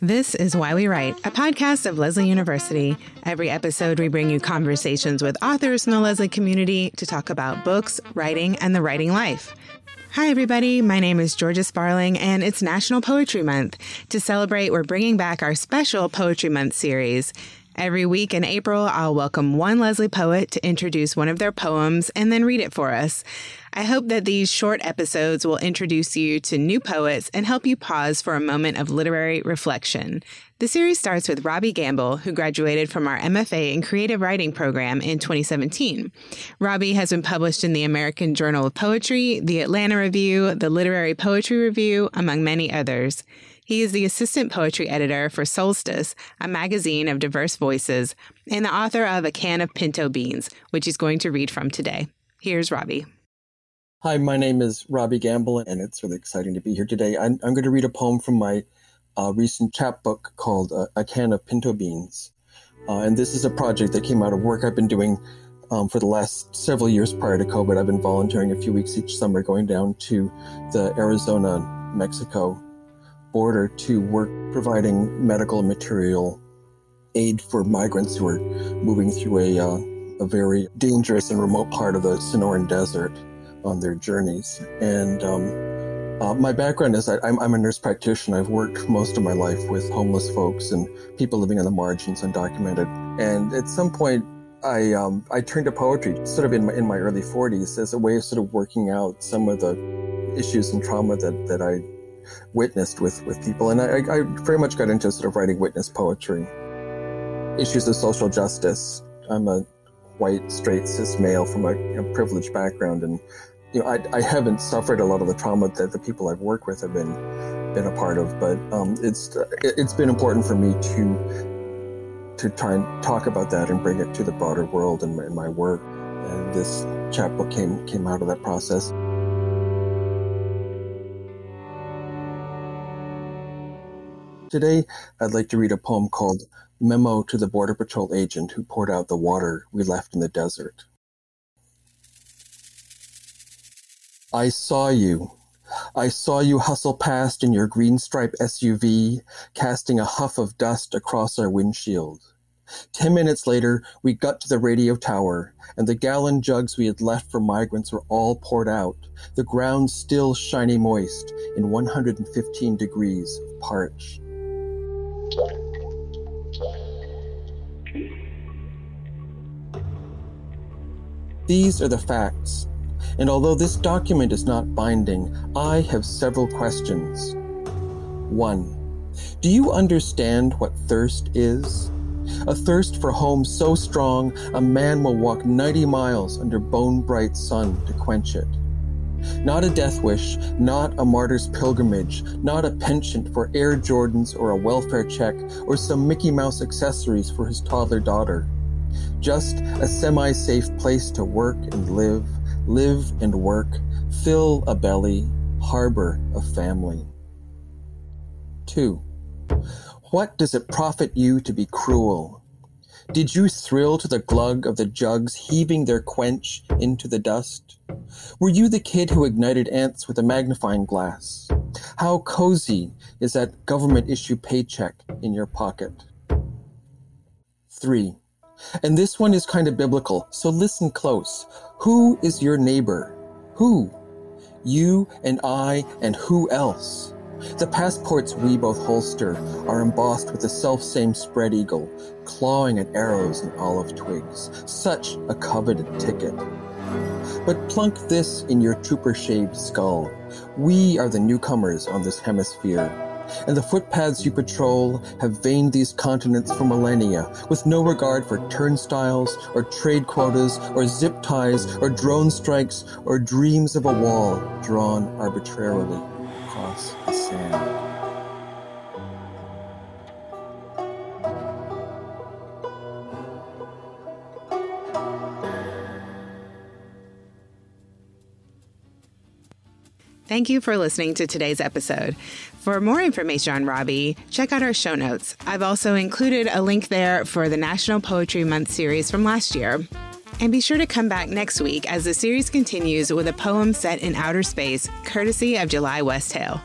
This is Why We Write, a podcast of Lesley University. Every episode, we bring you conversations with authors in the Lesley community to talk about books, writing, and the writing life. Hi, everybody. My name is Georgia Sparling, and it's National Poetry Month. To celebrate, we're bringing back our special Poetry Month series. Every week in April, I'll welcome one Lesley poet to introduce one of their poems and then read it for us. I hope that these short episodes will introduce you to new poets and help you pause for a moment of literary reflection. The series starts with Robbie Gamble, who graduated from our MFA in Creative Writing program in 2017. Robbie has been published in the American Journal of Poetry, the Atlanta Review, the Literary Poetry Review, among many others. He is the assistant poetry editor for Solstice, a magazine of diverse voices, and the author of A Can of Pinto Beans, which he's going to read from today. Here's Robbie. Hi, my name is Robbie Gamble, and it's really exciting to be here today. I'm, I'm going to read a poem from my uh, recent chapbook called uh, A Can of Pinto Beans. Uh, and this is a project that came out of work I've been doing um, for the last several years prior to COVID. I've been volunteering a few weeks each summer going down to the Arizona Mexico border to work providing medical material aid for migrants who are moving through a, uh, a very dangerous and remote part of the Sonoran Desert on their journeys. And um, uh, my background is I, am I'm a nurse practitioner. I've worked most of my life with homeless folks and people living on the margins, undocumented. And at some point, I um, I turned to poetry, sort of in my in my early 40s, as a way of sort of working out some of the issues and trauma that that I witnessed with, with people. And I, I very much got into sort of writing witness poetry. Issues of social justice. I'm a white, straight, cis male from a you know, privileged background. And, you know, I, I haven't suffered a lot of the trauma that the people I've worked with have been, been a part of. But um, it's, it's been important for me to, to try and talk about that and bring it to the broader world in my, my work. And this chapbook came, came out of that process. Today, I'd like to read a poem called Memo to the Border Patrol Agent Who Poured Out the Water We Left in the Desert. I saw you. I saw you hustle past in your green stripe SUV, casting a huff of dust across our windshield. Ten minutes later, we got to the radio tower, and the gallon jugs we had left for migrants were all poured out, the ground still shiny moist in 115 degrees of parch. These are the facts, and although this document is not binding, I have several questions. 1. Do you understand what thirst is? A thirst for home so strong a man will walk 90 miles under bone bright sun to quench it. Not a death wish, not a martyr's pilgrimage, not a penchant for Air Jordans or a welfare check or some Mickey Mouse accessories for his toddler daughter. Just a semi safe place to work and live, live and work, fill a belly, harbor a family. 2. What does it profit you to be cruel? Did you thrill to the glug of the jugs heaving their quench into the dust? Were you the kid who ignited ants with a magnifying glass? How cozy is that government issue paycheck in your pocket? 3. And this one is kind of biblical, so listen close. Who is your neighbor? Who? You and I and who else? The passports we both holster are embossed with the self-same spread eagle, clawing at arrows and olive twigs. Such a coveted ticket. But plunk this in your trooper-shaved skull. We are the newcomers on this hemisphere, and the footpaths you patrol have veined these continents for millennia, with no regard for turnstiles, or trade quotas, or zip ties, or drone strikes, or dreams of a wall drawn arbitrarily across the sand. Thank you for listening to today's episode. For more information on Robbie, check out our show notes. I've also included a link there for the National Poetry Month series from last year. And be sure to come back next week as the series continues with a poem set in outer space, courtesy of July Westhale.